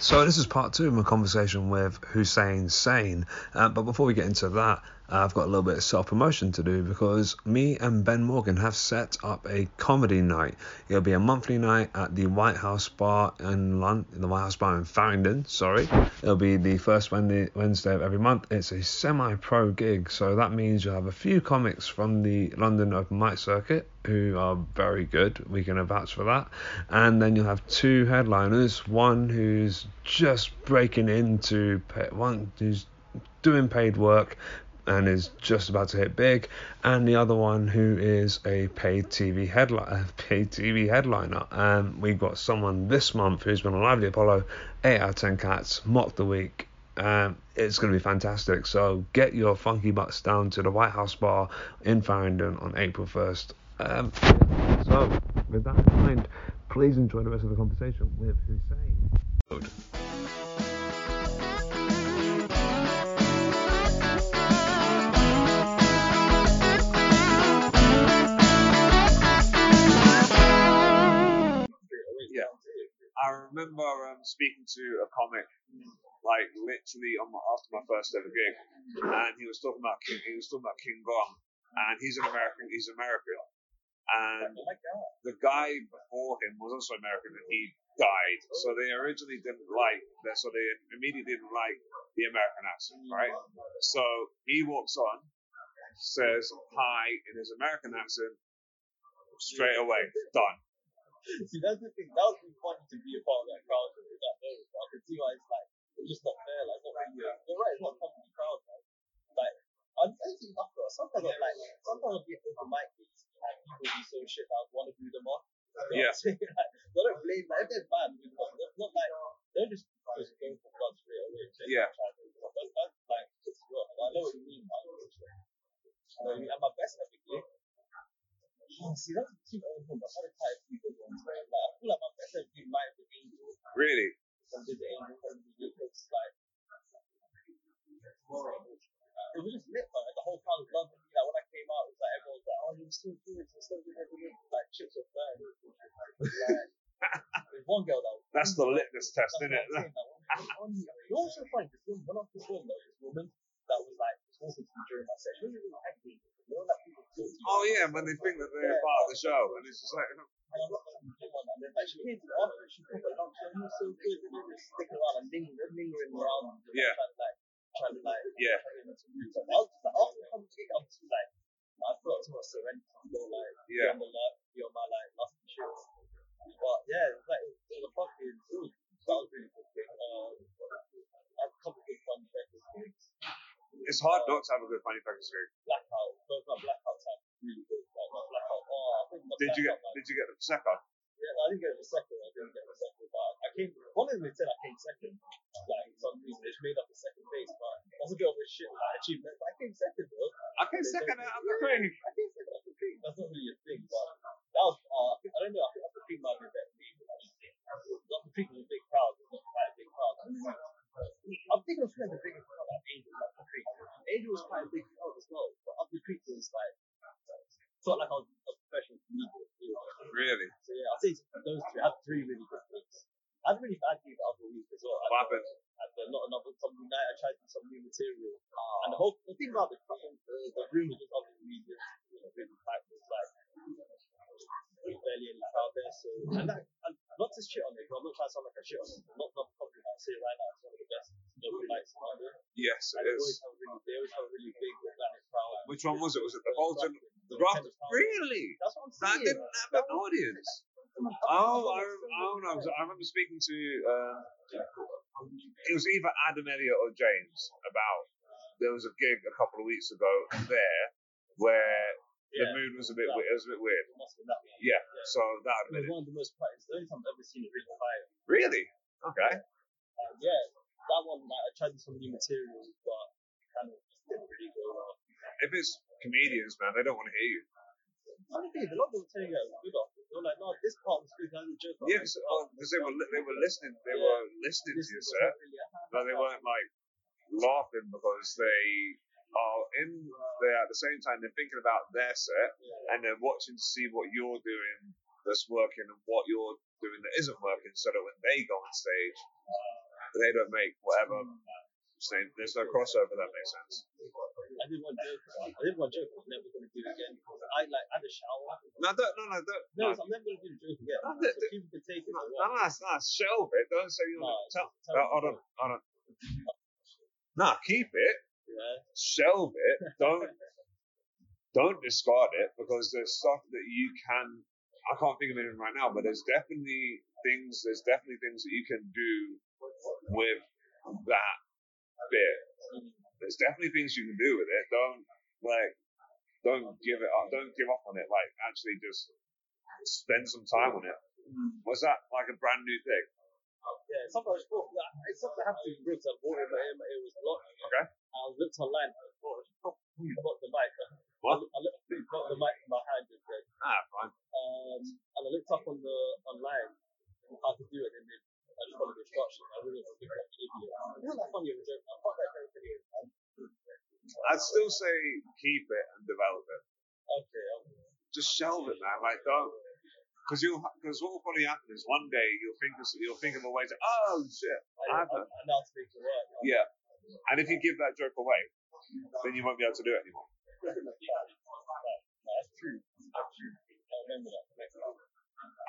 So this is part two of my conversation with Hussein Sein. Uh, but before we get into that, I've got a little bit of self promotion to do because me and Ben Morgan have set up a comedy night. It'll be a monthly night at the White House Bar in London, the White House Bar in Farringdon. Sorry, it'll be the first Wednesday, of every month. It's a semi-pro gig, so that means you'll have a few comics from the London Open Mic circuit who are very good. We can vouch for that. And then you'll have two headliners. One who's just breaking into one who's doing paid work and is just about to hit big, and the other one who is a paid TV headliner. Paid TV headliner. Um, we've got someone this month who's been on Lively Apollo, eight out of ten cats, mock the week. Um, it's going to be fantastic. So get your funky butts down to the White House Bar in Farringdon on April 1st. Um, so with that in mind, please enjoy the rest of the conversation with Hussein. Remember um, speaking to a comic, like literally on my, after my first ever gig, and he was talking about King. He was talking about King Kong, and he's an American. He's American, and the guy before him was also American, and he died. So they originally didn't like that. So they immediately didn't like the American accent, right? So he walks on, says hi in his American accent, straight away, done. See, that's the thing. That would be fun to be a part of that crowd with that moment. I can see why it's like it's just not fair. Like, not really. You're right. It's not a comedy crowd. Man. Like, I'm actually after sometimes I'm like sometimes I'll be open mic gigs and people do so shit that I want to do them off. You know Yeah. Like, I don't blame like if they're bad, you know, they're not like they're just just going for blood straight away. They Yeah. try to do stuff. That's, that's like it's rough. I know what you mean. Man. You know, at my best at the gig. Oh, see, that's the thing. I've had a quite a few good. Right? Like, I feel like my best at the gig might Angel. Really? Some did the Angel from the gig. It's like it was just lit, man. Like, the whole crowd was loving me. Like when I came out, it was like everyone was like, "Oh, you're so good, you're so good." everything." Like chips were flying. Like, there's one girl that was. That's the litmus test, isn't it? what I'm saying, like, one- one- You know what's so funny? This woman, when I performed, there was this woman that was like talking to me during my set. She wasn't really acting. You know, like people talk to Oh when they think that they're part of the show, and it's just like, And I'm not gonna do one. And then like she came to the office, she put her lunch on, was so good, and then just sticking around and lingering, lingering around. and Yeah. Trying to like, trying to like, Yeah. trying to get into mood. So I was just like, after the conversation, I was just like, I felt too much serenity. You know, like, Yeah. be on the alert, be on my like, last shit. But yeah, it was like, it was, it was a fucking, it was, that was really good. Um, I had a couple of good fun records. it's hard not to have a good funny fucking screen. Blackout, both my blackout time, really good. Like, my blackout, oh, I think my Did you get? blackout, like, Did you get the second? Yeah, I didn't get the second. I didn't get the second, but I came. One of them said I came second. Like for some reason, they just made up the second place, but that's a bit of a shit like, achievement. But I came second, bro. I came second out of the three. I came second out of the three. That's not really a thing, but that was. Uh, I, think, I don't know. I think the three might be better. Not the three was a big crowd. It was quite a big crowd. I'm thinking of the biggest crowd like Angel, like the Creek. Angel was quite a big crowd as well, but up the Creek was like felt like I was a professional comedian. you know. Really? So yeah, I'll say those three. I had three really good weeks. I had a really bad week the other week as well. What happened? At the not another comedy night, I tried to do some new material. And the whole the thing about the the, the room was just other comedians, you know, really packed. It was like barely any crowd there. So and that and not to shit on it, 'cause I'm not trying to sound like I shit on it. Not not comedy night. I say it right now, it's one of the best local nights in London. Yes, And it they always is. have a really they always have a really big organic crowd. Which one was it? Was it the Bolton? The Grafton. Really? That's what I'm That saying. didn't have an audience. Oh, I, I don't know. 'cause I remember speaking to. Um, it was either Adam Elliott or James about. There was a gig a couple of weeks ago there where the Yeah. mood was a bit weird. It was a bit weird. Must have been that one. Yeah. So that It would have was been it. one of the most practiced. The only time I've ever seen it really high. Really? Okay. And yeah, that one, like, I tried some new material, but it kind of just didn't really go well. If it's comedians, man, they don't want to hear you. Funny thing, is, a lot of them were telling you it good off. They were like, no, this part was good, that was a joke. Yeah, because oh, they were they were listening they were listening to your set, but they weren't like laughing because they are in there at the same time. They're thinking about their set and they're watching to see what you're doing that's working and what you're doing that isn't working, so that when they go on stage, they don't make whatever. Mm. Same, there's no crossover that makes sense. I did one joke. I did one joke. I'm never gonna do it again. Because I like had a shower. No, don't, no, no, don't. No, no, I'm never gonna do the joke again. No, So people can take it. no, or no, no. Shelve it. Don't say you No, want to tell. Uh, hold on, hold on. Nah, keep it. Yeah. Shelve it. Don't don't discard it because there's stuff that you can. I can't think of anything right now, but there's definitely things. There's definitely things that you can do with that bit. There's definitely things you can do with it. Don't like. Don't give it up. Don't give up on it. Like actually, just spend some time on it. Was that like a brand new thing? Yeah, it's something I was bought. It's something I have to I bought it, but it, it was blocked. Okay. I looked online. I got the mic. What? I, I looked, got the mic in my hand and Ah, fine. um, and I looked up on the online how to do it, and then I just followed the instructions. I really was like an idiot. It's not funny joke. I thought that joke video. I'd still say keep it and develop it. Okay, Just shelve it, man. Like don't, because you because what will probably happen is one day you'll think of, you'll think of a way to oh shit I, I, I I, know how to work. Yeah, and if you give that joke away, then you won't be able to do it anymore. Yeah, that's true. That's true. I remember that.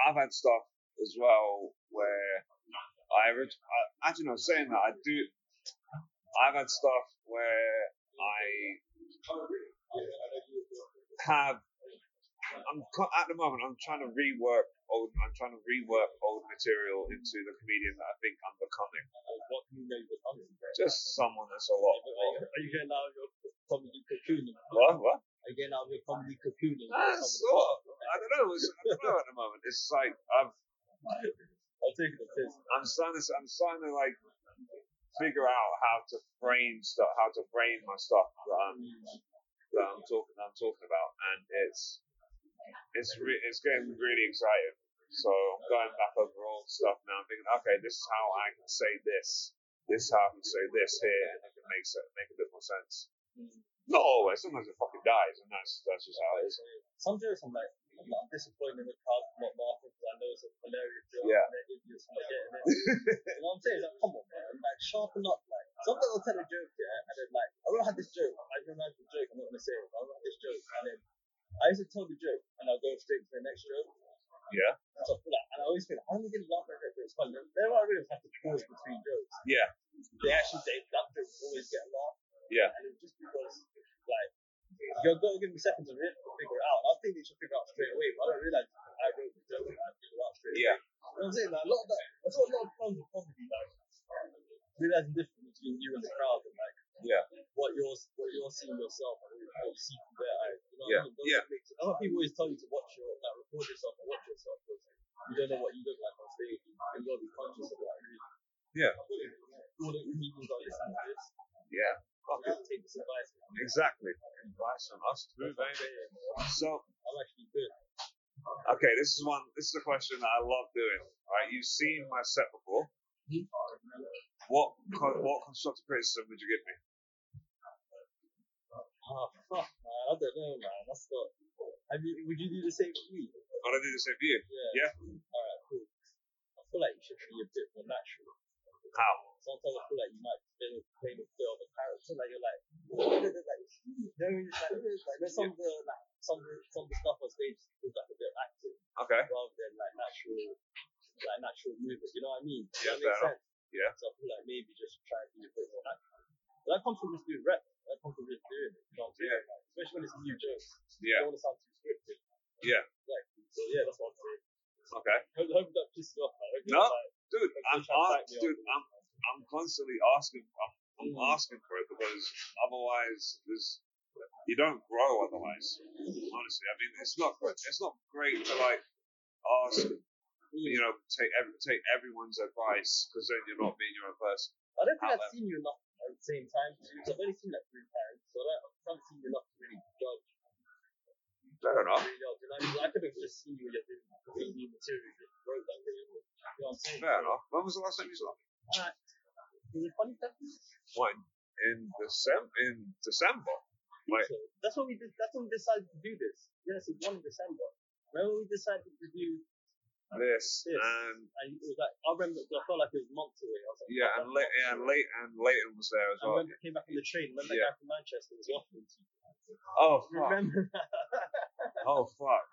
I've had stuff as well where I, I actually no saying that I do. I've had stuff where I have. I'm at the moment. I'm trying to rework old. I'm trying to rework old material into the comedian that I think I'm becoming. What can you you're becoming? Just someone that's a lot. Are you getting out of your comedy cocoon? What? What? Are you getting out of your comedy cocoon? and Ah, sort of. I don't know. It's, I don't know at the moment. It's like I've. I'm starting to. I'm starting to like figure out how to frame stuff. How to frame my stuff that I'm that I'm talking. I'm talking about, and it's it's re- it's getting really exciting. So I'm going back over old stuff now. I'm thinking, okay, this is how I can say this. This is how I can say this here, and it can make se- make a bit more sense. Not always. Sometimes it fucking dies, and that's that's just how it is. Some jokes I'm like, I'm not disappointed in the crowd not laughing because I know it's a hilarious joke. Yeah. And they're idiots for getting it. you know what I'm saying? It's like, come on, man. Like, sharpen up. Like, sometimes I'll tell a joke, yeah, and then, like, I will have this joke. I remember the joke. I'm not going to say it. I will have this joke. And then I used to tell the joke, and I'll go straight to the next joke. Yeah. So I feel like, and I always how am I going to laugh at that joke? It's funny. Then I realize I have to pause between jokes. Yeah. They actually, they, that joke always get a laugh. Yeah. And it's just because, like, you're going to give me seconds to really figure it out. I think they should figure it out straight away, but I don't realize I wrote the joke and I figured it out straight away. Yeah. You know what I'm saying? Like, a lot of that, that's what a lot of fans of comedy, like, realizing the difference between you and the crowd and, like, Yeah. what you're, what you're seeing yourself and what you see from their eyes. You know Yeah, I mean? Those yeah. things- people always tell you to watch your, like, record yourself and watch yourself because you don't know what you look like on stage. And you gotta be conscious of that. Really. Yeah. All the comedians are listening to this. Yeah. Fuck it. Take this advice. Exactly. Advice from us too, baby. So, I'm actually good. okay, this is one. This is a question that I love doing. Right, you've seen my set before. What what constructive criticism would you give me? Oh, fuck, man. I don't know, man. That's not. Have you, would you do the same for me? Would I do the same for you? Yeah. Yeah. Alright, cool. I feel like you should be a bit more natural. How? Sometimes I feel like you might play play a bit of a character, like you're like, like, you know, what I mean? It's like, it's like there's some of the like some of the, some of the stuff on stage is like a bit of acting Okay. rather than like natural like natural movement. You know what I mean? Does Yeah, that make fair sense? Yeah. So I feel like maybe just try and be a bit more natural. But that comes from just doing rep. That comes from just doing it. You know what I'm saying? Yeah. Like, especially when it's a new joke. You Yeah. don't want to sound too scripted. Yeah. Exactly. So yeah, that's what I'm saying. Okay. Hope, hope that pisses you off, No. Dude, I'm they try to ask, back me up. dude, I'm I'm constantly asking. I'm, I'm Mm. asking for it because otherwise, there's you don't grow. Otherwise, honestly, I mean, it's not it's not great to like ask. You know, take every, take everyone's advice because then you're not being your own person. I don't think I've seen you enough at the same time. Because I've only seen like three times, so I, don't, I haven't seen you enough to really judge. Fair enough. Really judge. You know I? I could have just seen you when you're doing completely new material, you wrote that way. You know what I'm saying? Fair enough. When was the last time you saw? Uh, it? When in December? In December? Wait, So that's when we did. That's when we decided to do this. Yes, it's one in December. Remember we decided to do uh, this, Yes. and And it was like, I remember, I felt like it was months away. I was like, yeah, and late, yeah, and late, and Leighton was there as away." I well. remember I came back on the train. Remember Yeah. that guy from Manchester was offering to Oh fuck! Remember that? Oh fuck!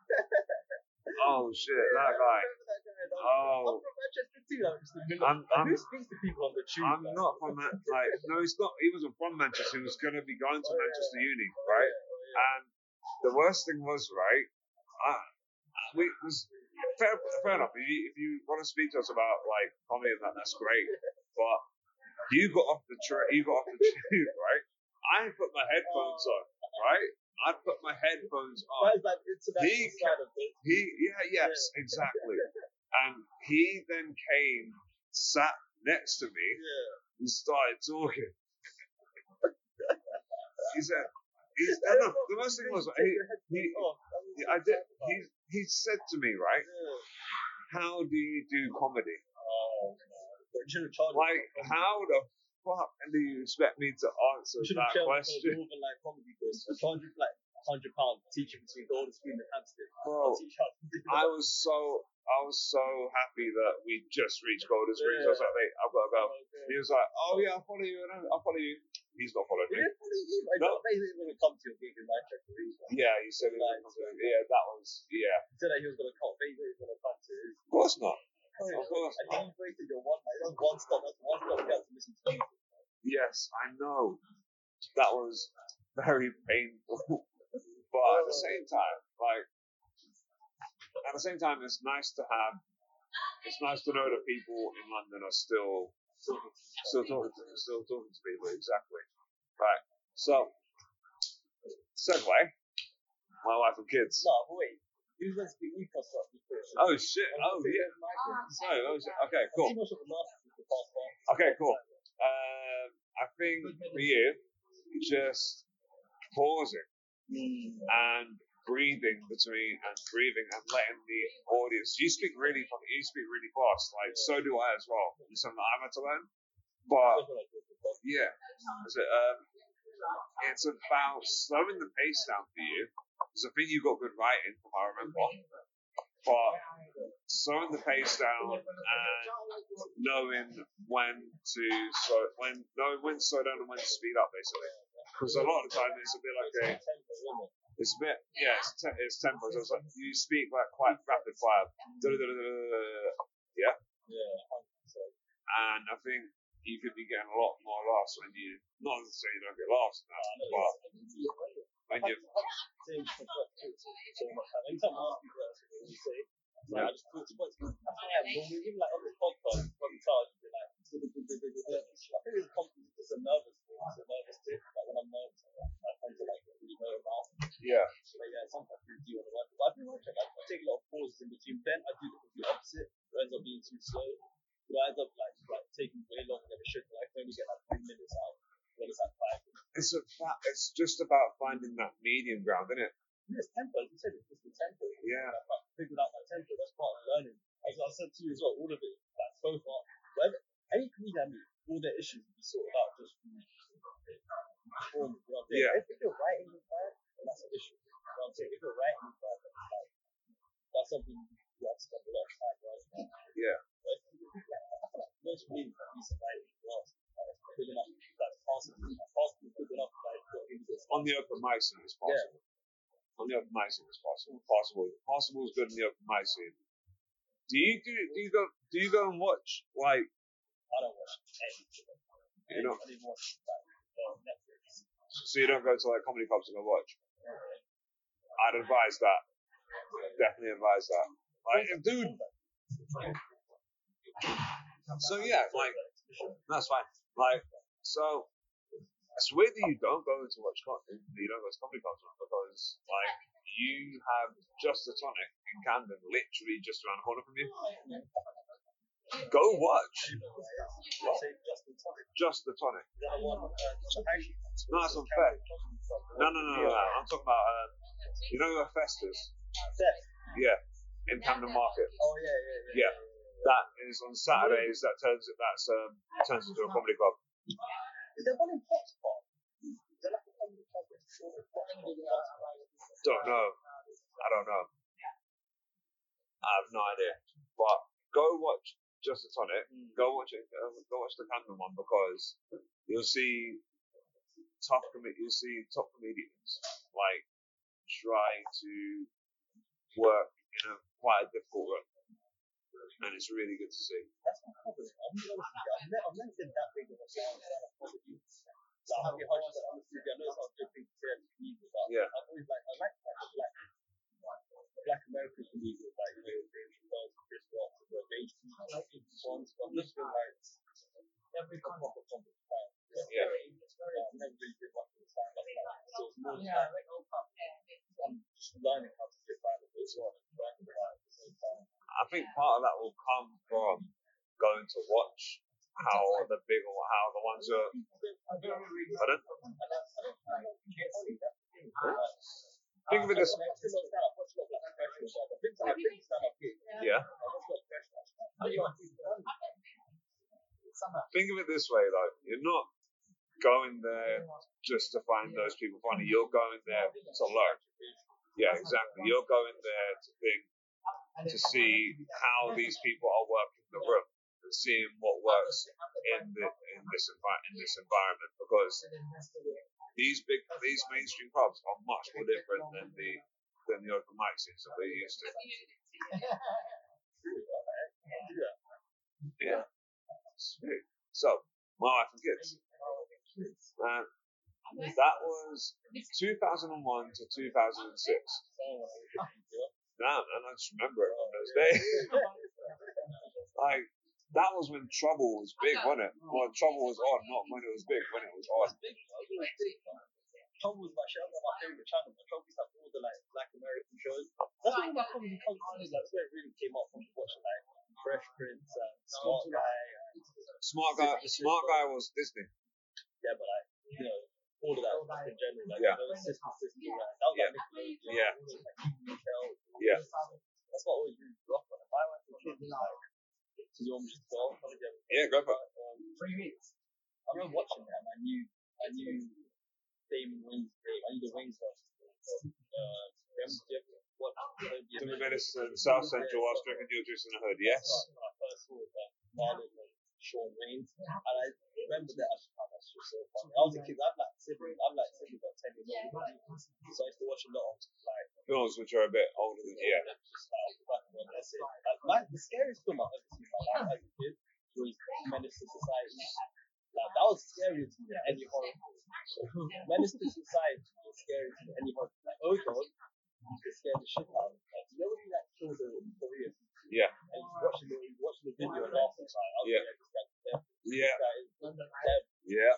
Oh shit! That guy. Remember that guy? Oh. I'm from Manchester too. Like, just a. I'm- I'm- who speaks to people on the tube? I'm not from that. Like, no, he's not. He wasn't from Manchester. He was gonna be going to Oh, yeah. Manchester Uni, Oh, right? oh, yeah. And the worst thing was, right, I, we was fair, fair enough. If you, if you want to speak to us about like comedy and that, that's great. But you got off the train, you got off the tube, right? I put my headphones on, right? I put my headphones on. Like He of. He, yeah, yes, exactly. And he then came, sat next to me, Yeah. and started talking. he said, he's, no, no, the most thing was, he, he, he, I did, he, he said to me, right, how do you do comedy? Oh, but you shouldn't charge Like, how the fuck do you expect me to answer You should that question? Northern like comedy course. A you like hundred pounds teaching between golden spoon and hamster. Bro, Teach how to do I was so, I was so happy that we just reached Golden Springs. I was like, mate, I've got to go. Oh, he was like, oh yeah, I'll follow you, I'll follow you. He's not following He me. didn't fully leave. I No. going to come to your gig in Manchester. He Yeah, he said, he was gonna- yeah, that was, yeah. said that he was going to come. He was going to come to. Of course not. Oh, of course And not. he wasted your one. Like, one stop. That's one stop. You have to listen to music. Yes, I know. That was very painful. but at the same time, like, at the same time, it's nice to have, it's nice to know that people in London are still, still talking to, still talking to people, exactly. Right. So, segue, my wife and kids. No, wait. Going to speak Newcastle? Oh shit, oh yeah. Sorry, oh shit. Okay, cool. Too much of a narcissist to pass by. Okay, cool. Um, I think for you, just pausing and breathing between and breathing and letting the audience. You speak really. You speak really fast. Like so do I as well. It's something that I've had to learn. But yeah? Um, it's about slowing the pace down for you. Because I think you've got good writing, from what I remember. But slowing the pace down and knowing when to slow, when knowing when to slow down and when to speed up, basically. Because a lot of the time it's a bit like a, it's a bit, yeah, it's, te- it's tempo. So it's like you speak like quite rapid fire. Yeah. Yeah. And I think you could be getting a lot more laughs when you, not to say you don't get laughs but when you, Anytime I just to like on podcast, from the you'd be like, I think it's confidence, a nervous thing. Like when I'm nervous, I tend to like really know about. yeah, So like, yeah, sometimes I do want to work. But I pretty much like, I take a lot of pauses in between. Then I do the complete opposite. It ends up being too slow. But I end up like, like taking way longer than it should. Like, I can only get like three minutes out. When it's like five minutes. it's a fa- it's just about finding that medium ground, isn't it as you said, it's just the tempo. Yeah. Like, like, figuring out that tempo, that's part of learning. As I said to you as well, all of it, like so far, whatever, any comedian, I mean, all their issues will be sorted out just from performing. You know what I'm saying? Yeah. If, if you're writing is bad, then that's an issue. You know what I'm saying? If you're writing is bad, then it's like, that's something you have to spend a lot of time writing. on. Yeah. But if you, if you, like, I feel like most comedians have decent writing as well. Like, it's good enough, like, possible, possible, good enough, like, for English. On the open mic scene, it's possible. On the open mic scene, it's possible. Possible. Possible is good in the open mic scene. Do you do? Do you go? Do you go and watch like? I don't watch anything. You know, I didn't like so you don't go to like comedy clubs and go watch. I'd advise that. Definitely advise that. Like, dude. So yeah, like that's fine. Like so, it's weird that you don't go to watch comedy. You don't go to comedy clubs because like you have just the tonic in Camden, literally just around the corner from you. Go watch What? Just the tonic. The other one, No, that's unfair. No, no, no, no, no. I'm talking about um, you know where Festus? Yeah, in Camden Market. Oh yeah, yeah, yeah. Yeah. That is on Saturdays. That turns it. That's um turns into a comedy club. Is there one in Park? Is there like a comedy club in Potts Don't know. I don't know. I have no idea. But go watch Just a Tonic. Mm. Go watch it. Uh, go watch the Camden one because you'll see tough com- you'll see top comedians like try to work in a quite a difficult and it's really good to see. That's my problem. I'm gonna be honest with you. I've never, I've never been that big of a fan of comedy. Like, I'll be honest, honest with you. I know it's not a good thing to say as a comedian, but Yeah. I've always like, I like like the black, black American comedians, like you know, Dave Chappelle, Chris Rock, the Mason, ones. But I've just been like, never come up with something like. Yeah. I've never really been much of a stand-up fan. So it's more like, oh, I'm just learning how to be a fan of and learning about it at the same time. I think part of that will come from going to watch how the big or how the ones who are pardon? Think of it this yeah. Think of it this way though. You're not going there just to find those people funny. You're going there to learn. Yeah, exactly. You're going there to think to see how these people are working the room and seeing what works in the in this envi- in this environment because these big these mainstream pubs are much more different than the than the open mic scenes that we're used to. Yeah. So, my wife and kids. Uh, that was 2001 to 2006. Damn, man, I just remember it on those days. like, that was when trouble was big, wasn't it? Well, trouble was on, not when it was big, when it was on. Trouble was my show, my favorite channel. My Trouble used to all the like black American shows. That's when my comedy comes on. That's where it really came up from watching like Fresh Prince and Smart Guy. And, Smart guy, smart guy was Disney. Yeah, but like you know all of that stuff in general. Like Yeah. you know, sister sister. Like, that was Yeah. like Nickelodeon. Yeah. like, Michelle. Yeah. That's what always really rock on. If I went to kids like, do you want me to go? How did you Yeah, go for it. Um, Three weeks. I remember watching that. and I knew, I knew Damon Wayans name. I knew the Wayans house. Uh, remember, do you the Jimmy Menace in South Central whilst drinking your juice in the hood, yes. When I first saw that, Marlon and Shawn Wayans, and I remember that. I just found that just so funny. I was a kid. I'm like siblings. I'm like siblings about ten years old. So I used to watch a lot of like Films which are a bit older than yeah. just like back when that's it. Like, the scariest film I've ever seen in my life as a kid was Menace to Society. Like that was scary to me than any horror film. Menace to Society was scary to me than any horror. film. Like oh Ozone used to scare the shit out of me. Like, you know when you like kill the Korean Yeah. and you're watching the you're watching the video and laughing like, oh Yeah. yeah, this guy's dead. Yeah. This guy is dead. Yeah.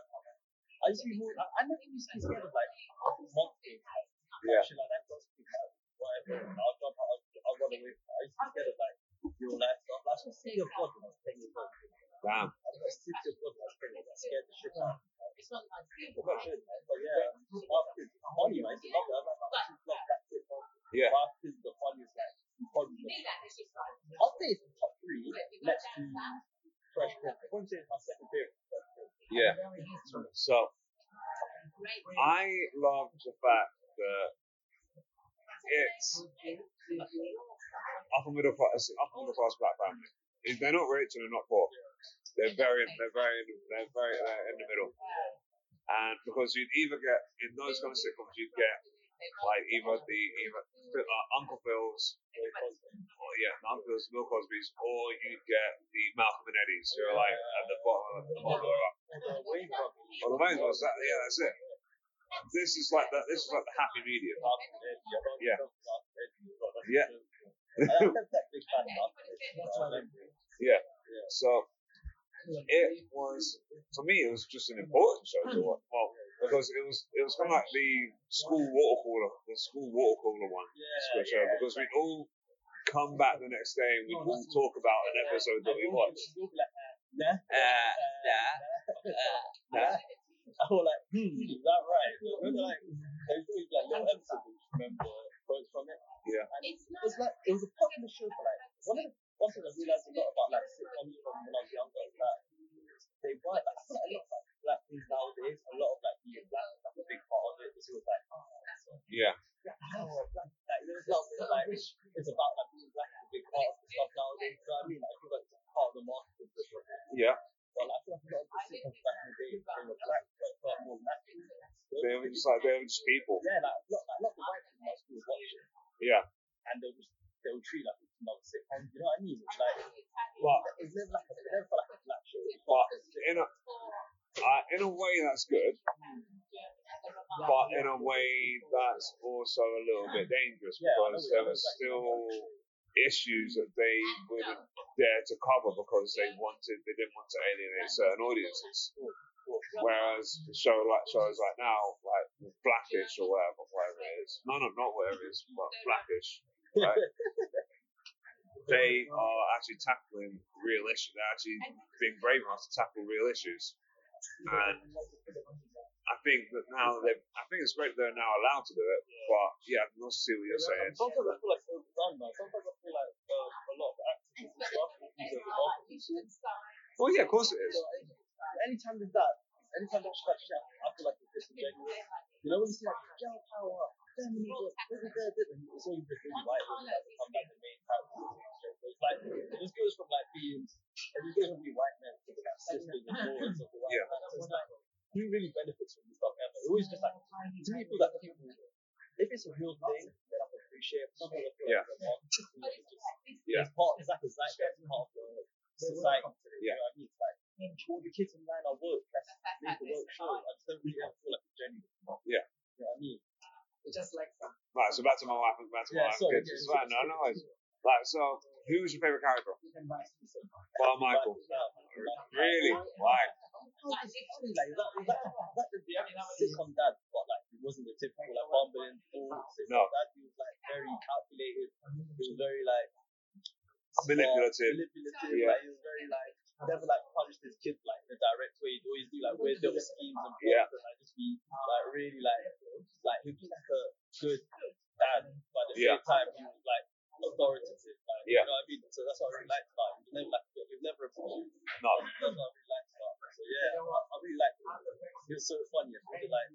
I used to be more. I, I never used to be scared of like monsters. Like, Yeah. Shit like that. Ghost people, like, whatever. I'll jump out. I'll, I'll run away. from it. I used to be scared of like real life stuff. That's what City of God when I was ten years old. Damn. I was City of God when I was ten years old. I scared the shit out. of me. But not shit, man. But yeah, my kids, funny, man. I used to love it. I love that. Love that shit, man. Yeah. My kids, the funniest, like, probably. I'll say it's top three next to Fresh Prince. I wouldn't say it's my second favorite. Yeah. So I love the fact that it's upper middle class, upper middle class black family. If They're not rich and they're not poor. They're very, they're very, they're very they're in the middle. And because you'd either get in those kind of sitcoms, you'd get like either the either uh, Uncle Phil's, or yeah, Uncle Phil's, Bill Cosby's, or you'd get the Malcolm and Eddie's, who are like at the bottom of the bottom of the rock. The Wayans brothers. Or the Wayans was that, yeah, that's it. This is like that. This is like the happy medium. Yeah. Yeah. I'm that big fan of Malcolm. Yeah. So it was for me. It was just an important show to watch. Well, because it was it was kind of like the school water cooler, the school water cooler one Yeah, show. Because we'd all come back the next day and we'd all talk about an episode that we watched. Nah. Uh, nah, nah. I was like, hmm, is that right? Remember, like, there's always like little episodes that you remember quotes from it. Yeah. And it was like, it was a popular show for like, one of the, one thing I realized a lot about like sitcoms from when I was younger is that they write, like, I feel like a lot of like black things nowadays, a lot of like being black is like a big part of it. It's always like, Yeah. oh, black, like, there's a lot of like, it's about like being black is a big part of the stuff nowadays. So I because back in the day they were black, but felt more natural. Just like they were just people. Yeah, like not, like, not the white people at school watching, Yeah. and they would just they would treat like it's another sitcom. You know what I mean? It's like But it's never like a, it never like a black show. but in a uh, in a way that's good, but in a way that's also a little bit dangerous Yeah, I know because there was still issues that they wouldn't dare to cover because they wanted they didn't want to alienate certain audiences. Whereas the show like shows like now, like Blackish or whatever, whatever it is. No, no, not whatever it is, but Blackish. Right? they are actually tackling real issues. They're actually being brave enough to tackle real issues. And I think that now they, I think it's great they're now allowed to do it. But yeah, I can also see what you're saying. Sometimes I feel like overdone, man. Sometimes I feel like uh, a lot of the actors and stuff is. Well, yeah, of course it is. Anytime there's that, anytime that shit, shit, I feel like it's disingenuous. You know when you see like girl power, feminism, it's all just really white women that become like the main characters. It's like it just goes from like being, it just goes from being white men to like sisters and daughters of the white Yeah. man. So it's like who really benefits from this stuff ever? It always just like to me, it feels like people. If it's a real thing, then I can appreciate it. Sometimes I feel Yeah. like not. Yeah. it's part. It's like a zeitgeist part of the society. Yeah. You know what I mean? It's like all the kids online are woke. Let's make the woke show. I just don't really ever feel like it's genuine. Yeah. You know what I mean? Just like some. Right, so back to my wife and back to my Yeah, wife. sorry, kids. yeah, It's fine, no, no worries. Like, so, who's your favourite character? Well, Michael. Really? Why? It's funny, like, is that, is that, is that the sitcom dad, but like, he wasn't the typical, like, bumbling, fool sitcom No. dad. He was, like, very calculated. He was very, like, smart, Manipulative. manipulative. Yeah. Like, he was very, like, never, like, punished his kids, like, a direct way. He'd always do, like, weird little schemes and Yeah. and, like, just be, like, really, like, like, he'd be, like, a good dad, but at the Yeah. same time, he was, like, authoritative. Like, Yeah. You know what I mean? So that's what I really liked about him. He never, like, he never a. No. That's what I really liked about him. So yeah, I, I really liked him. He was so funny. I really like.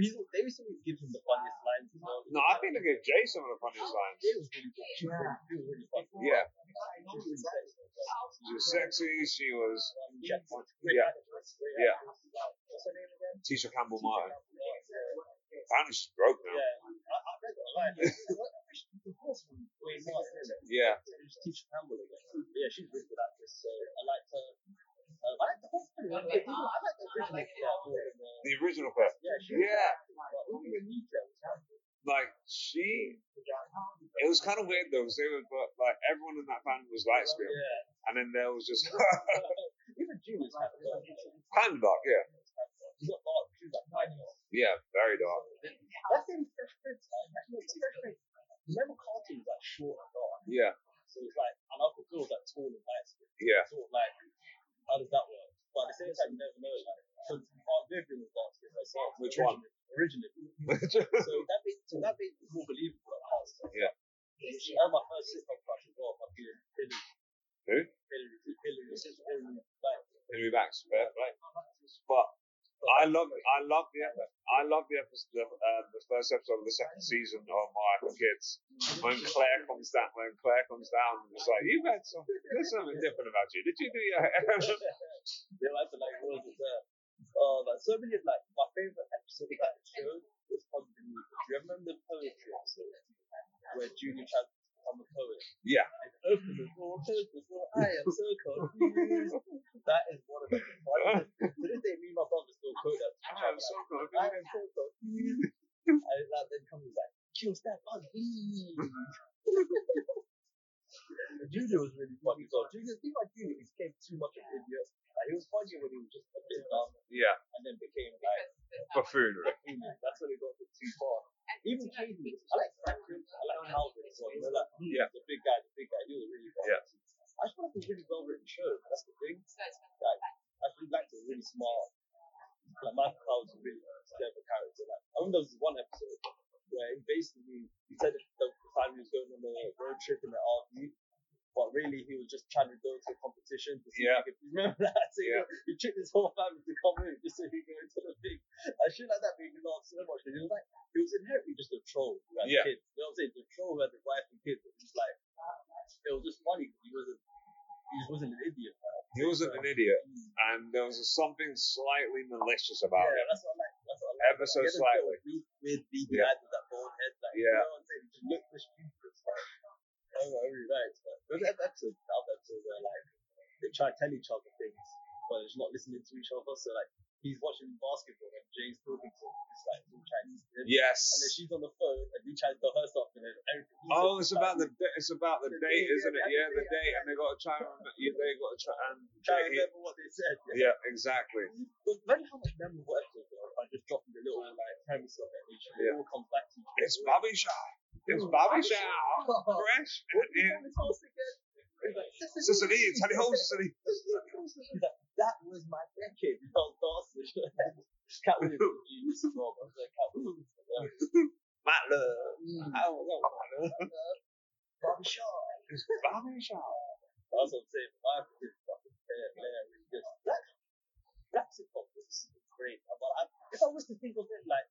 He's they used to give him the funniest lines as well. No, I think they gave Jay some of the funniest lines. Jay was really. She was he was really funny. Yeah. She was sexy. She was sexy, she was She had great Yeah. Yeah. actress. What's her name again? Tisha Campbell Martin. Yeah, Apparently she's broke now. I, I read it online. I wish the horse was way more. Yeah. Just Tisha Campbell again. Yeah, she's a really good actress. So I liked her. Um, I like the whole. I like the original yeah, more than the. The original pair. Yeah, she Yeah. But even the new film, Like, she, it was kind of weird though, because they were, but, like, everyone in that band was light skinned. Yeah. And then there was just, even Julia's kind of dark. Kind of dark, yeah. Dark, she's like tiny. Yeah, very dark. That's in Fresh Prince. Like, actually, it's Fresh Prince. Remember cartoons like short and dark? Yeah, So it's like, and Uncle Phil's like tall and light skinned. yeah. Sort of like, how does that work? But at the same time, you never know. Like, because Aunt Vivian was dark skinned herself. Which one? Originally. originally. so that made, so that made it more believable at heart. Yeah. She had my first sitcom crush as well, fucking Hillary. Who? Hillary, Hillary, Hillary, like, Henry Banks, fair play. But I love, I love the, epi- I love the episode, the, uh, episode of the second season of My Kids. When Claire comes down, when Claire comes down, it's like, you had some, there's something different about you. Did you do your? they like to like it? Oh, like so many like my favorite episode of that show was probably do you remember the poetry episode where Julie tried to become a poet? yeah, And open the door, close the door, I am so confused. that is one of the funniest. To this day, me and my brother still quote that. I am so confused. I am so confused. and that then comes like, kill that bug, please. Junior was really funny. So Junior, the thing about Junior, he became too much of an idiot. Like, he was funny when he was just a bit dumb, yeah, and then became like, buffoonery. that's when he got a too far. Even Katie, I like Franklin, I like Calvin as well. You know, like, Yeah. the big guy, the big guy, he was really funny. Yeah. I just feel like it's a really well written show. That's the thing. Like, I really liked it, really smart. Like, Michael Kyle's a really clever character. Like, I remember there was one episode where he basically, he said that the family was going on a road trip in the RV, but really he was just trying to go to a competition to see Yeah. if he could remember that. So Yeah. he, he tricked his whole family to come in just so he could go into the thing. And shit like that made me laugh so much. Because he was like, he was inherently just a troll who had Yeah. kids. You know what I'm saying? The troll who had the wife and kids. It was just like, it was just funny because he wasn't, he just wasn't an idiot. He wasn't an idiot, and there was something slightly malicious about yeah, it. that's what I like. That's what I like. Ever so slightly. Weird, weird beady Yeah. with that bald head. Like, Yeah. You know what I'm saying? You look mischievous. Like, I don't know, I really like it. But there's an episode, another episode where like they try to tell each other things, but it's not listening to each other. So like he's watching basketball and James talking to him. It's like all Chinese. Yes. And then she's on the phone and he tries to tell her something and everything. Oh, it's about the it's about the The date, date, isn't it? yeah, Yeah, the the date, and they got to try and remember. Yeah, they got to try and. try to remember what they said. yeah, exactly. But imagine how much memorable episodes are by just dropping the little like premise of it. Each Yeah. all comes back to each other. It's Bobby Shaw. It's Bobby Shaw. Fresh. What do you Yeah. call this house again? He's like, Sicily, Tally Ho, Sicily. That was my decade. Felt bastard. Katt Williams is a genius as well. but I was like, Katt Williams. Love. Mm. I don't know, Matt Love. Bobby Shaw. It's Bobby Shaw. That's what I'm saying. My African is fucking fair, yeah, really good. Black, black sitcom is great. But I, if I was to think of it like,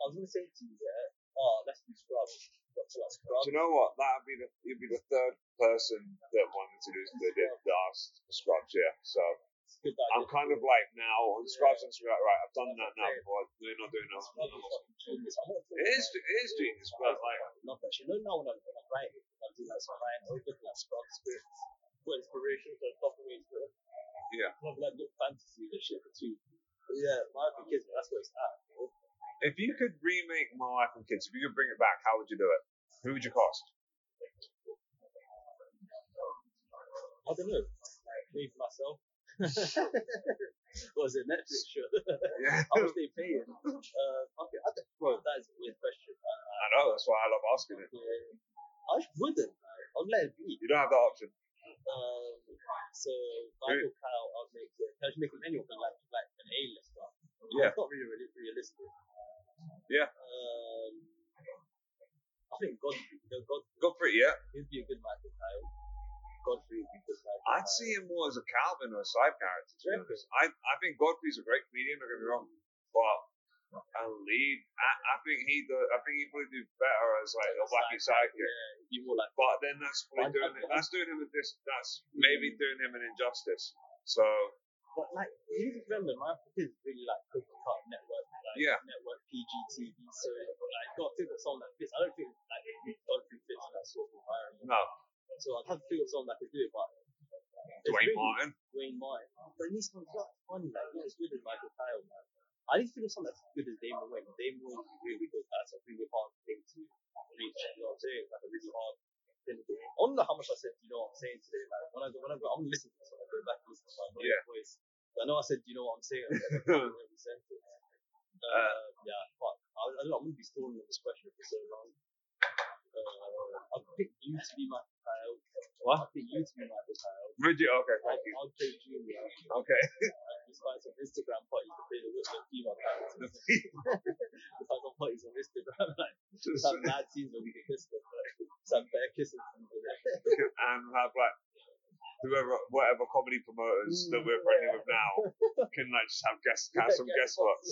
I was gonna say to you, yeah, oh, let's do Scrubs. What's like Scrubs? Do you know what? That'd be the you'd be the third person that wanted to do the the, the asked Scrubs. Yeah. So It's a good I'm kind of like now on Scrubs. I'm like, right, I've done that now. But we're not doing that. Scrubs is fucking genius. I wanna talk It is it is genius, but like Not that. No, no, when I'm, when I'm writing, I'm doing like some I'm looking at scripts, for inspiration, for documentaries, for Yeah. Love like fantasy and shit for two. But yeah, my kids, that's where it's at. Bro. if you could remake My Wife and Kids, if you could bring it back, how would you do it? Who would you cast? I don't know. Me for myself. was it? Netflix show. Yeah. How much they paying? Uh, okay, I don't, bro, that is a weird question. Uh, I know that's why I love asking it. yeah. I wouldn't. I'd let it be. You don't have that option. Um, so Michael Kyle, I'd make it. I'd make him anyone like like an A-lister. Yeah. It's not really, really realistic. Yeah. Um, I think Godfrey. You know, God, Go for it, yeah. he'd be a good Michael Kyle. Godfrey would be a good Michael I'd Kyle. see him more as a Calvin or a side character. To be honest, I I think Godfrey's a great comedian. Don't get me wrong, but a lead, I, I think he do, I think he would do better as like a wacky sidekick. Yeah, more like But then that's probably doing it. That's doing him a dis. That's maybe doing him an injustice. So But like, you remember, my kids really like cookie cut network, like Yeah. network PGTV. So like, got to think of someone that fits. I don't think like Godfrey fits in that sort of environment. no, So I'd have to think of someone that could do it. But Dwayne really Martin. Dwayne Martin. But he needs someone that's funny, like not as good as Michael Kyle, man. I need to think of someone that's good as Damon Wayans. Damon Wayans is really good. That's a really hard thing to reach. You know what I'm saying? Like a really hard thing to do. I don't know how much I said. You know what I'm saying today? Like when I go, when I go, I'm listening to this. When I go back and listen to my Yeah. voice. I know I said, you know what I'm saying. Uh, yeah, fuck. I, I don't know. I'm gonna be stalling on this question for so long. Uh, I'll pick you to be my Kyle. What? I'll pick you to be my Kyle. Bridget. Okay, I'll, thank you. I'll play Junior. Okay. Just find some Instagram parties to the with the female characters. Just find some parties on Instagram. Like, just Just- have mad scenes where we can kiss them. Like, just have better kissing and have like whoever, whatever comedy promoters that we're friendly with now can like just have guest, have some guest spots.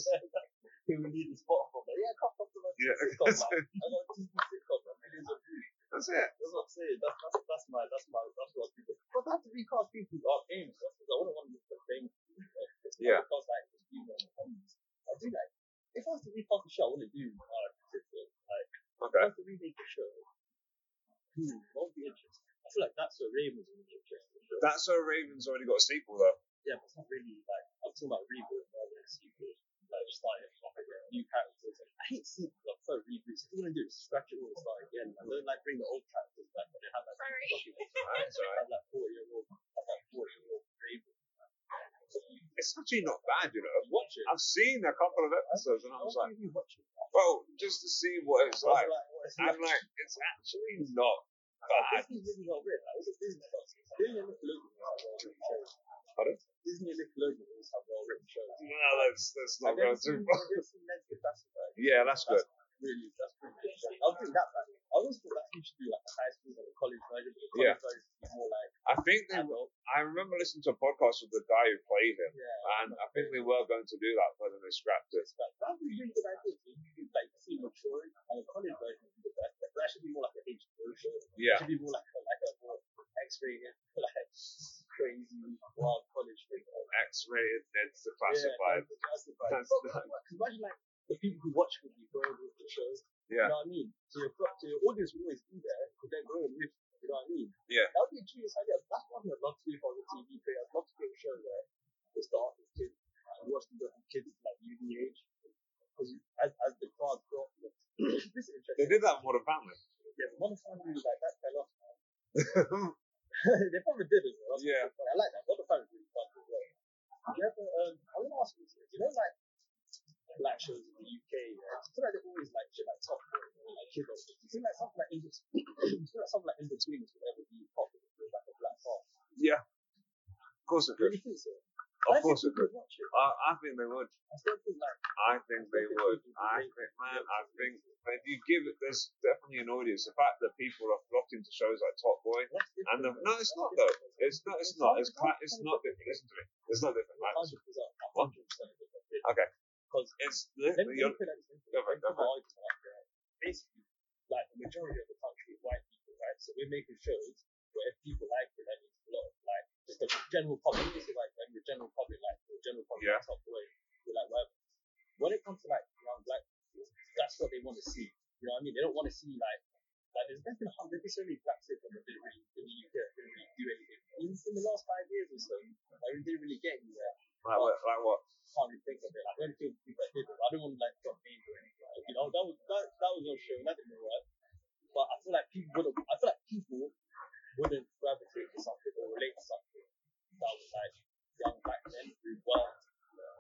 Who we need a spot from? Like, yeah, come come to my Yeah. sitcom. Like, I got a TV sitcom. Like, millions of views. That's it. That's what I'm saying. That's that's that's my that's my that's what people. But I have to recast people who are famous. That's because I wouldn't want to for famous. people. It's Yeah. Because like just people on the comments. I do like if I was to recast the show, I wouldn't do sitcom. Like if I Okay. was to remake the show, hmm, what would be interesting? I feel like that's what Raven's would be interesting. Show. That's so Raven's already got a sequel though. yeah, but it's not really like I'm talking about reboot rather than sequel. Like just starting off new characters. Like, I hate sequels. I prefer reboots. If you're gonna do it, scratch it all and start again. I don't like bring the old characters back, but they have like Sorry. Alright, sorry. have like four year old, have like four year old Raven. It's actually not bad, you know. Watch it. I've seen a couple of episodes and I was like, you watch it? well, just to see what it's like. I'm like, it's actually not bad. Disney's really. Like, Disney? Disney and Nickelodeon have well written shows. Pardon? Disney and Nickelodeon have well written shows. No, let's let's not Have you go too far. have you ever seen Lesbian Basketball? Yeah, that's good. really, that's pretty good. I'll bring that back. I always thought that should do like a high school and a college version. the college Yeah. version is more like I think they. adult. I remember listening to a podcast with the guy who played him, Yeah. and I think they were going to do that, but then they scrapped it. That that would be a really good idea. You could like see maturing and a college version would be the best. That should be more like a HBO show. It Yeah, should be more like a like a more X-rated, like crazy wild college thing. X-rated Ned's Declassified. Yeah, that's classified. That's But- the- but- imagine like the people who watch with you with the shows. You Yeah, know what I mean? So your, so your audience will always be there, but then grow with you. You know what I mean? Yeah. That would be a genius idea. That's what I'd love to do if I was a TV creator. I'd love to create a show where they start with kids and watch them go from kids like uni age. Because as, as the crowd grow, this is interesting. they did that in Modern Family. Yeah, but one family like that fell off. they probably did as well. That's Yeah. funny. I like that. One family really fun as well. Do you ever, um, I want to ask you this. You know, like black shows in the UK, yeah, I feel like they're always like shit like top boy, like kid shows. You feel like something like in between, you feel like something like in between is ever be popular with like a black bar. yeah, of course it Do you think so? Of I course it would. I, I think they would. I still think like I think they would. I think, man, I think if you give it, there's definitely an audience. The fact that people are flocking to shows like Top Boy, and the, no, it's not though. It's not. It's not. It's cla- It's not different. Listen to me. It's not different. Like, Hundred percent, hundred percent different. okay, Because it's let me, you're, let me put that in Go for it, go for it. argument like that. Basically, like the majority of the country is white people, right? So we're making shows where if people like it, that means a lot. Like just the general public, is like when the general public like the general public Yeah. top way, they like whatever. When it comes to like young black people, that's what they want to see. You know what I mean? They don't want to see like like there's there's been there's been so many black sitcoms that didn't really in the UK that didn't really do anything. Even in the last five years or so, like we didn't really get anywhere like, what- like what? can't really think of it. Like, the only thing people that did it, I don't want to like drop names or anything. Like, you know, that was that, that was no show, that didn't work. But I feel like people would have, I feel like people wouldn't gravitate to something or relate to something that was like young black men who weren't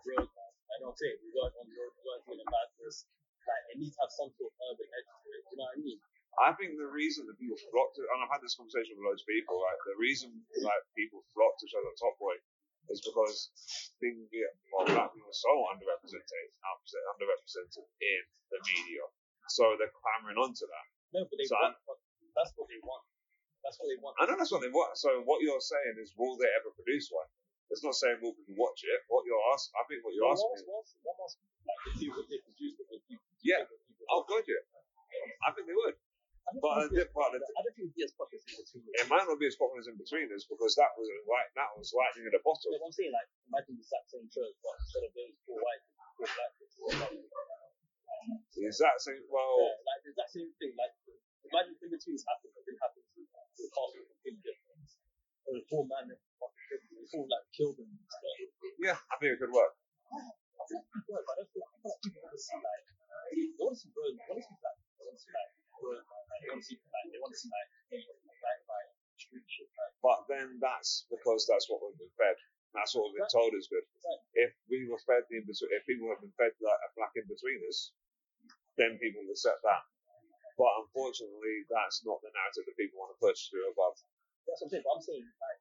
road. I know what I'm saying. We weren't on the road, we weren't doing a madness. Like, it needs to have some sort of urban edge to it. You know what I mean? I think the reason that people flock to, and I've had this conversation with loads of people, like the reason like people flock to shows like Top Boy is because being well, black people are so underrepresented, underrepresented in the media, so they're clamoring onto that. No, but they So want, that's what they want. That's what they want. I know that's what they want. So what you're saying is, will they ever produce one? It's not saying will people watch it. What you're asking, I think what you're One asking one one must, like, to see what they produce, Yeah. people- oh, good, yeah. I think they would. But, think I don't think it'd be as popular as the two. It might not be as popular as Inbetweeners because that was like that was lightning in a bottle. What I'm saying? Like, imagine the exact same show, but instead of those four white people, four black people, four black people. Is that saying well? Yeah, like, the exact same thing. Like, imagine in between has happened, but didn't happen to the cast was completely different. Or the four man, the four, like, killed them. Yeah, I think it could work. I feel like people, but I don't feel like, I feel like people want to see, like, they want to see growth, they want to see black people, they want to see, like, like, like, like, like, like, But then that's because that's what we've been fed. That's what we've been told is good. If we were fed the in between, if people have been fed like a black Inbetweeners, then people would accept that. But unfortunately, that's not the narrative that people want to push through above. That's what I'm saying. But I'm saying like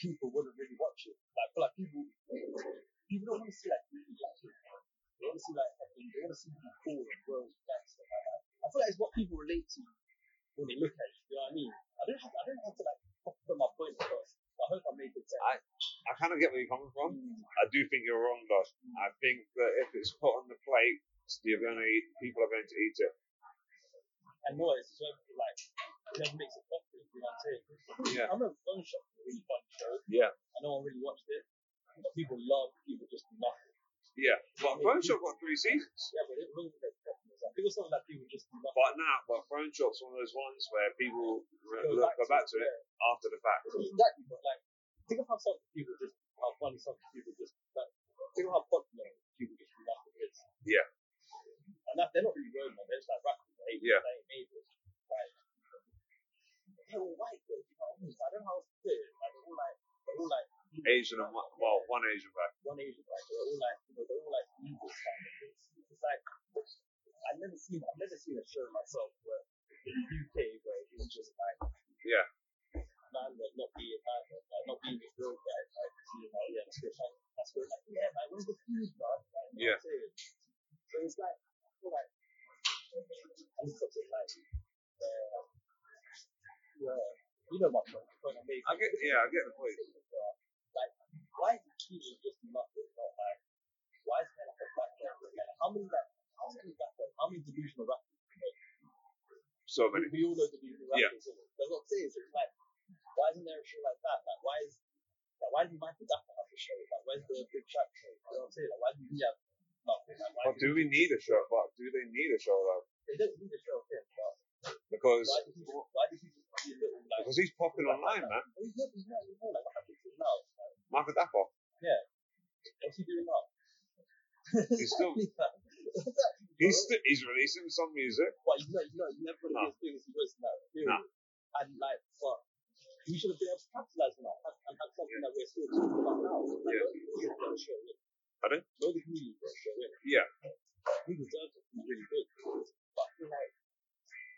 people wouldn't really watch it. Like, feel like people people don't want to see like really people. They want to see like they want to see people cool and girls and like that. I feel like it's what people relate to when they look at it. You know what I mean? I don't have I don't have to like put my point across. I hope I made it sense. I I kind of get where you're coming from. Mm. I do think you're wrong, though. I think that if it's put on the plate, you're going to eat. People are going to eat it. and noise is when like whoever makes it popular. You know what I'm saying? Yeah. I remember Phone Shop was a really fun show. Yeah. and no one really watched it. But people love people just nothing. Yeah. But Phone Shop got three seasons. Yeah, but it wasn't Like, it was something that people just do. But now, but Phone Shop's one of those ones where people re- Go look, back go to back it, to it yeah. after the fact. Exactly, but like, think of how some people just, how funny some people just, like, think of how popular people just do nothing is. Yeah. And that, they're not really road man, they're just like they, Yeah. they ain't made it. Like, they're all white, though, you know what I mean? So I don't know how to put it. Like, they're all like, they're all like, Asian and one, well, one Asian guy. one Asian, like, they're all like, you know, they're all like evil kind of like, I've never seen, I've never seen a show myself where, in the UK, where it was just like, Yeah. man that not being man, like not being a real guy, like you know, yeah, that's. Like, that's good. Like, yeah, man, where's the food, man? Like, you know Yeah. what I'm saying? So it's like, I feel like, I need something like, uh, yeah, you know my point. The point I'm. I get, yeah, I get the point. Like, why is Keegan just nothing? Not like, why is there like a black guy? Like, how many like, how delusional do you know? So many. We all know delusional Yeah. That's what I'm saying. So it's like, why isn't there a show like that? Like, why is like, why did Michael Dapaah have a show? Like, where's the big track show? do we need a show? But do they need a show though? They don't need a show of but Because why did he why did he just be a little like? because he's popping online, man. He's not, he's not anymore. Like, what happened to him now? Like, Michael Dapaah. Yeah. what's he doing now? He's still- What's that? He's st- he's releasing some music. But he's not, he's not, he's never going to be as big as he was now. Period. No. And like, but he should have been able to capitalize on that. And, that's something that we're still talking about now. Like, Yeah. A show in. Pardon? No, the got a show. Yeah. He deserves it. He's really good. But I feel like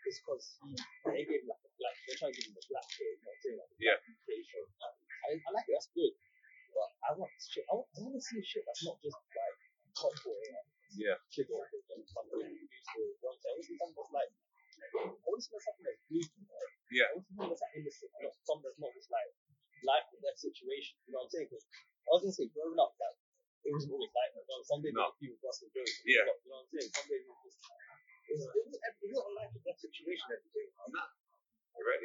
it's because he, they gave him like a black, they're trying to give him a black show. You know saying? Like, Yeah. UK. I, I like it. That's good. But I want shit. I want, I want to see shit that's not just like top boy. Like, Yeah. shit or something. You want to see something that's like. I? Yeah. Like that's not situation. You know what I'm saying? I was gonna say growing up, it wasn't always like that. Some like, and Yeah. You know what I'm saying? Some was was, was,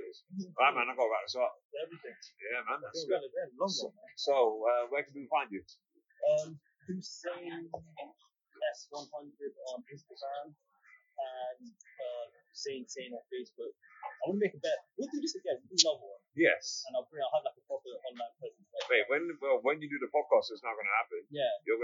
was. Yeah, So, so uh, where can we find you? Um, Hussein S100 on Instagram and uh, Hussein on Facebook. I want to make a bet. We'll do this again. We'll do another one, Yes. and I'll bring. I'll have like a proper online presence. Like, Wait, when well, when you do the podcast, it's not going to happen. yeah, You're